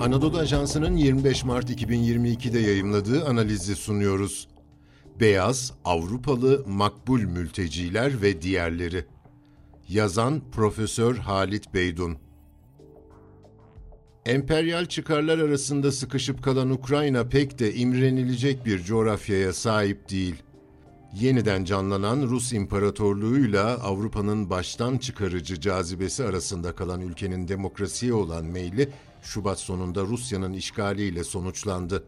Anadolu Ajansı'nın 25 Mart 2022'de yayımladığı analizi sunuyoruz. Beyaz, Avrupalı makbul mülteciler ve diğerleri. Yazan Profesör Halit Beydun. Emperyal çıkarlar arasında sıkışıp kalan Ukrayna pek de imrenilecek bir coğrafyaya sahip değil. Yeniden canlanan Rus İmparatorluğu'yla Avrupa'nın baştan çıkarıcı cazibesi arasında kalan ülkenin demokrasiye olan meyli Şubat sonunda Rusya'nın işgaliyle sonuçlandı.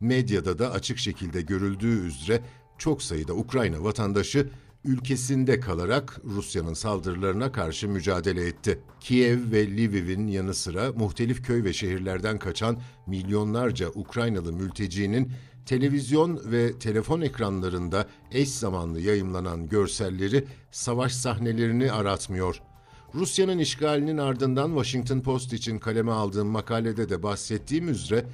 Medyada da açık şekilde görüldüğü üzere çok sayıda Ukrayna vatandaşı ülkesinde kalarak Rusya'nın saldırılarına karşı mücadele etti. Kiev ve Lviv'in yanı sıra muhtelif köy ve şehirlerden kaçan milyonlarca Ukraynalı mültecinin televizyon ve telefon ekranlarında eş zamanlı yayımlanan görselleri savaş sahnelerini aratmıyor. Rusya'nın işgalinin ardından Washington Post için kaleme aldığım makalede de bahsettiğim üzere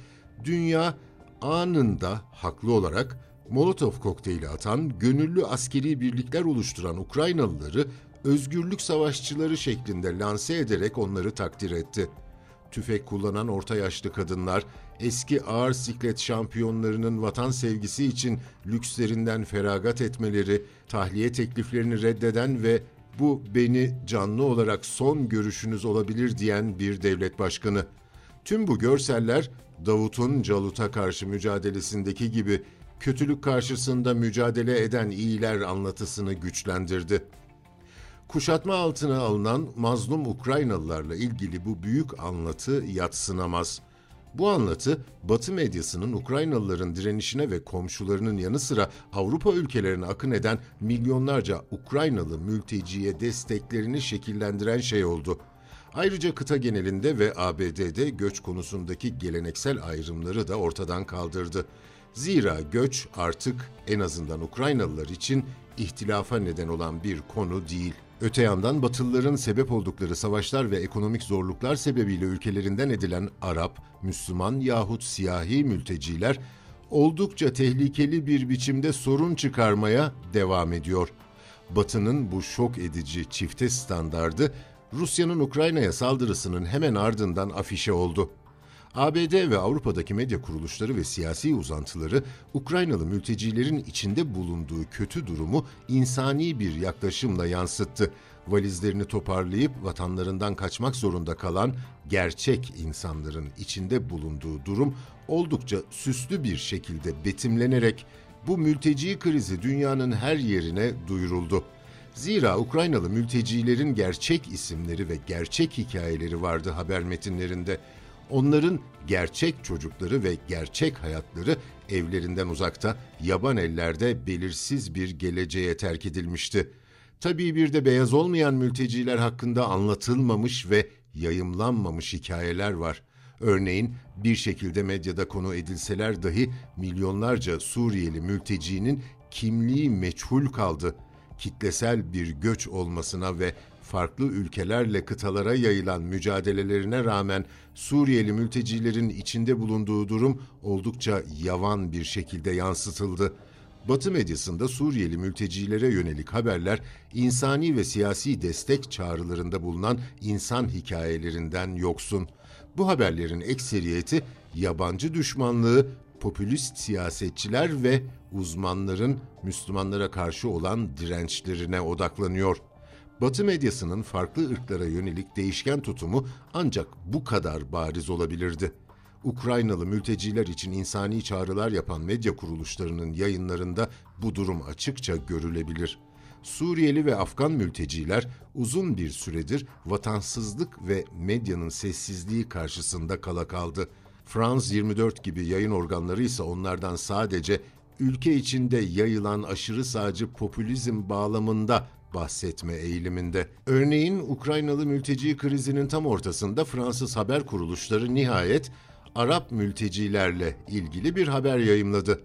dünya anında haklı olarak Molotov kokteyli atan, gönüllü askeri birlikler oluşturan Ukraynalıları özgürlük savaşçıları şeklinde lanse ederek onları takdir etti. Tüfek kullanan orta yaşlı kadınlar, eski ağır siklet şampiyonlarının vatan sevgisi için lükslerinden feragat etmeleri, tahliye tekliflerini reddeden ve bu beni canlı olarak son görüşünüz olabilir diyen bir devlet başkanı. Tüm bu görseller Davut'un Calut'a karşı mücadelesindeki gibi kötülük karşısında mücadele eden iyiler anlatısını güçlendirdi. Kuşatma altına alınan mazlum Ukraynalılarla ilgili bu büyük anlatı yatsınamaz. Bu anlatı Batı medyasının Ukraynalıların direnişine ve komşularının yanı sıra Avrupa ülkelerine akın eden milyonlarca Ukraynalı mülteciye desteklerini şekillendiren şey oldu. Ayrıca kıta genelinde ve ABD'de göç konusundaki geleneksel ayrımları da ortadan kaldırdı. Zira göç artık en azından Ukraynalılar için ihtilafa neden olan bir konu değil. Öte yandan Batılıların sebep oldukları savaşlar ve ekonomik zorluklar sebebiyle ülkelerinden edilen Arap, Müslüman yahut siyahi mülteciler oldukça tehlikeli bir biçimde sorun çıkarmaya devam ediyor. Batı'nın bu şok edici çifte standardı Rusya'nın Ukrayna'ya saldırısının hemen ardından afişe oldu. ABD ve Avrupa'daki medya kuruluşları ve siyasi uzantıları Ukraynalı mültecilerin içinde bulunduğu kötü durumu insani bir yaklaşımla yansıttı. Valizlerini toparlayıp vatanlarından kaçmak zorunda kalan gerçek insanların içinde bulunduğu durum oldukça süslü bir şekilde betimlenerek bu mülteci krizi dünyanın her yerine duyuruldu. Zira Ukraynalı mültecilerin gerçek isimleri ve gerçek hikayeleri vardı haber metinlerinde. Onların gerçek çocukları ve gerçek hayatları evlerinden uzakta, yaban ellerde belirsiz bir geleceğe terk edilmişti. Tabii bir de beyaz olmayan mülteciler hakkında anlatılmamış ve yayımlanmamış hikayeler var. Örneğin bir şekilde medyada konu edilseler dahi milyonlarca Suriyeli mültecinin kimliği meçhul kaldı. Kitlesel bir göç olmasına ve farklı ülkelerle kıtalara yayılan mücadelelerine rağmen Suriyeli mültecilerin içinde bulunduğu durum oldukça yavan bir şekilde yansıtıldı. Batı medyasında Suriyeli mültecilere yönelik haberler insani ve siyasi destek çağrılarında bulunan insan hikayelerinden yoksun. Bu haberlerin ekseriyeti yabancı düşmanlığı, popülist siyasetçiler ve uzmanların Müslümanlara karşı olan dirençlerine odaklanıyor. Batı medyasının farklı ırklara yönelik değişken tutumu ancak bu kadar bariz olabilirdi. Ukraynalı mülteciler için insani çağrılar yapan medya kuruluşlarının yayınlarında bu durum açıkça görülebilir. Suriyeli ve Afgan mülteciler uzun bir süredir vatansızlık ve medyanın sessizliği karşısında kala kaldı. Frans 24 gibi yayın organları ise onlardan sadece ülke içinde yayılan aşırı sağcı popülizm bağlamında bahsetme eğiliminde. Örneğin Ukraynalı mülteci krizinin tam ortasında Fransız haber kuruluşları nihayet Arap mültecilerle ilgili bir haber yayımladı.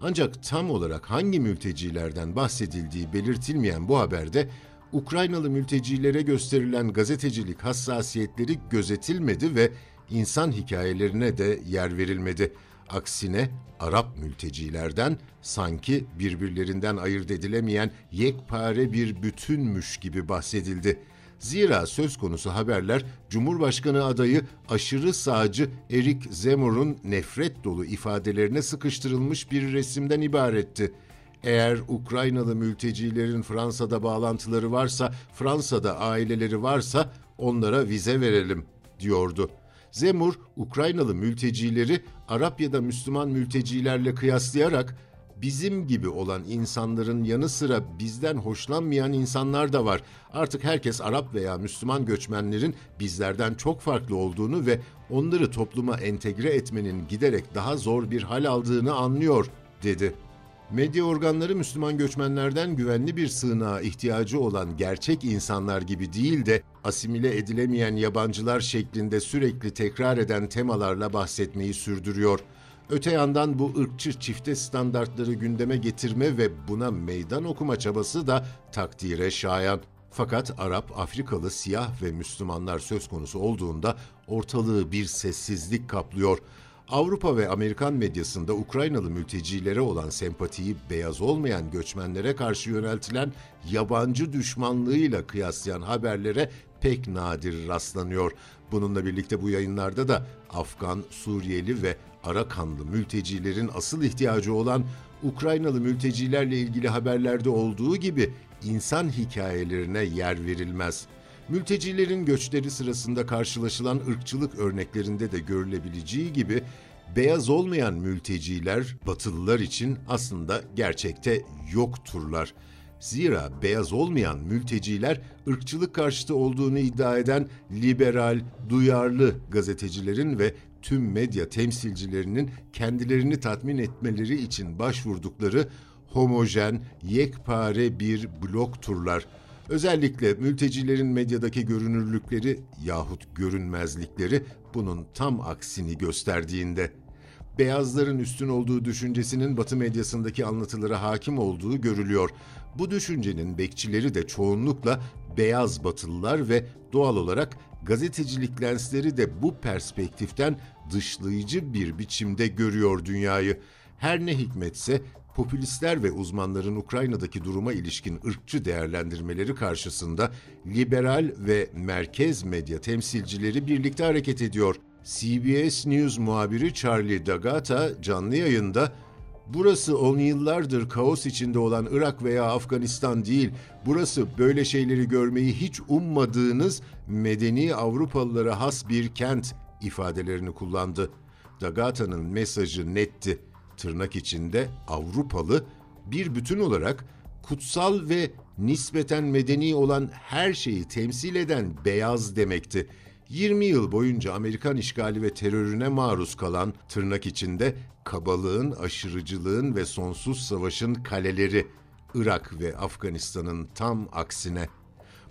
Ancak tam olarak hangi mültecilerden bahsedildiği belirtilmeyen bu haberde Ukraynalı mültecilere gösterilen gazetecilik hassasiyetleri gözetilmedi ve insan hikayelerine de yer verilmedi. Aksine Arap mültecilerden sanki birbirlerinden ayırt edilemeyen yekpare bir bütünmüş gibi bahsedildi. Zira söz konusu haberler Cumhurbaşkanı adayı aşırı sağcı Eric Zemmour'un nefret dolu ifadelerine sıkıştırılmış bir resimden ibaretti. Eğer Ukraynalı mültecilerin Fransa'da bağlantıları varsa, Fransa'da aileleri varsa onlara vize verelim diyordu. Zemur, Ukraynalı mültecileri Arap ya da Müslüman mültecilerle kıyaslayarak bizim gibi olan insanların yanı sıra bizden hoşlanmayan insanlar da var. Artık herkes Arap veya Müslüman göçmenlerin bizlerden çok farklı olduğunu ve onları topluma entegre etmenin giderek daha zor bir hal aldığını anlıyor, dedi. Medya organları Müslüman göçmenlerden güvenli bir sığınağa ihtiyacı olan gerçek insanlar gibi değil de asimile edilemeyen yabancılar şeklinde sürekli tekrar eden temalarla bahsetmeyi sürdürüyor. Öte yandan bu ırkçı çifte standartları gündeme getirme ve buna meydan okuma çabası da takdire şayan. Fakat Arap, Afrikalı, siyah ve Müslümanlar söz konusu olduğunda ortalığı bir sessizlik kaplıyor. Avrupa ve Amerikan medyasında Ukraynalı mültecilere olan sempatiyi beyaz olmayan göçmenlere karşı yöneltilen yabancı düşmanlığıyla kıyaslayan haberlere pek nadir rastlanıyor. Bununla birlikte bu yayınlarda da Afgan, Suriyeli ve Arakanlı mültecilerin asıl ihtiyacı olan Ukraynalı mültecilerle ilgili haberlerde olduğu gibi insan hikayelerine yer verilmez. Mültecilerin göçleri sırasında karşılaşılan ırkçılık örneklerinde de görülebileceği gibi beyaz olmayan mülteciler Batılılar için aslında gerçekte yokturlar. Zira beyaz olmayan mülteciler ırkçılık karşıtı olduğunu iddia eden liberal, duyarlı gazetecilerin ve tüm medya temsilcilerinin kendilerini tatmin etmeleri için başvurdukları homojen, yekpare bir blokturlar. Özellikle mültecilerin medyadaki görünürlükleri yahut görünmezlikleri bunun tam aksini gösterdiğinde beyazların üstün olduğu düşüncesinin Batı medyasındaki anlatılara hakim olduğu görülüyor. Bu düşüncenin bekçileri de çoğunlukla beyaz batılılar ve doğal olarak gazetecilik lensleri de bu perspektiften dışlayıcı bir biçimde görüyor dünyayı. Her ne hikmetse popülistler ve uzmanların Ukrayna'daki duruma ilişkin ırkçı değerlendirmeleri karşısında liberal ve merkez medya temsilcileri birlikte hareket ediyor. CBS News muhabiri Charlie Dagata canlı yayında Burası on yıllardır kaos içinde olan Irak veya Afganistan değil, burası böyle şeyleri görmeyi hiç ummadığınız medeni Avrupalılara has bir kent ifadelerini kullandı. Dagata'nın mesajı netti. Tırnak içinde Avrupalı bir bütün olarak kutsal ve nispeten medeni olan her şeyi temsil eden beyaz demekti. 20 yıl boyunca Amerikan işgali ve terörüne maruz kalan tırnak içinde kabalığın, aşırıcılığın ve sonsuz savaşın kaleleri Irak ve Afganistan'ın tam aksine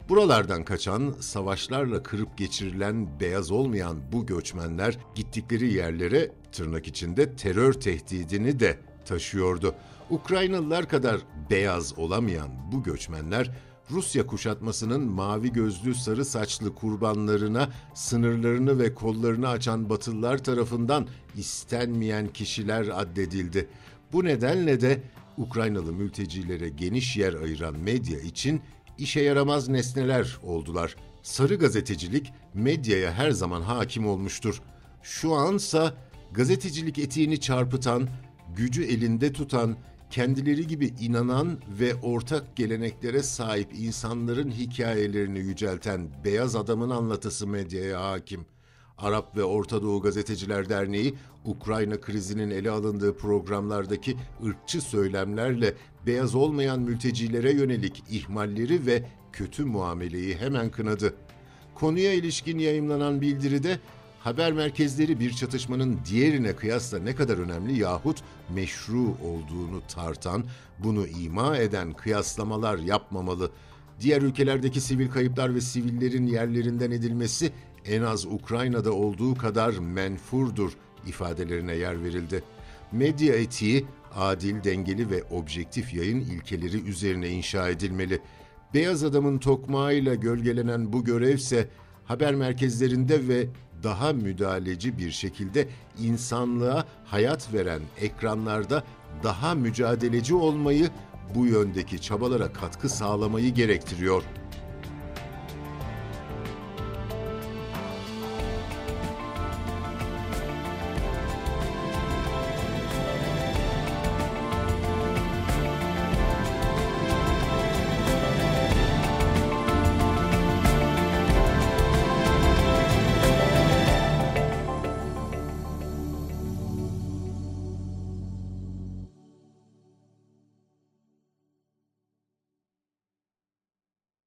Buralardan kaçan, savaşlarla kırıp geçirilen beyaz olmayan bu göçmenler gittikleri yerlere tırnak içinde terör tehdidini de taşıyordu. Ukraynalılar kadar beyaz olamayan bu göçmenler Rusya kuşatmasının mavi gözlü sarı saçlı kurbanlarına sınırlarını ve kollarını açan Batılılar tarafından istenmeyen kişiler addedildi. Bu nedenle de Ukraynalı mültecilere geniş yer ayıran medya için işe yaramaz nesneler oldular. Sarı gazetecilik medyaya her zaman hakim olmuştur. Şu ansa gazetecilik etiğini çarpıtan, gücü elinde tutan, kendileri gibi inanan ve ortak geleneklere sahip insanların hikayelerini yücelten beyaz adamın anlatısı medyaya hakim. Arap ve Orta Doğu Gazeteciler Derneği, Ukrayna krizinin ele alındığı programlardaki ırkçı söylemlerle beyaz olmayan mültecilere yönelik ihmalleri ve kötü muameleyi hemen kınadı. Konuya ilişkin yayımlanan bildiride haber merkezleri bir çatışmanın diğerine kıyasla ne kadar önemli yahut meşru olduğunu tartan, bunu ima eden kıyaslamalar yapmamalı. Diğer ülkelerdeki sivil kayıplar ve sivillerin yerlerinden edilmesi en az Ukrayna'da olduğu kadar menfurdur ifadelerine yer verildi. Medya etiği adil, dengeli ve objektif yayın ilkeleri üzerine inşa edilmeli. Beyaz adamın tokmağıyla gölgelenen bu görevse haber merkezlerinde ve daha müdahaleci bir şekilde insanlığa hayat veren ekranlarda daha mücadeleci olmayı, bu yöndeki çabalara katkı sağlamayı gerektiriyor.''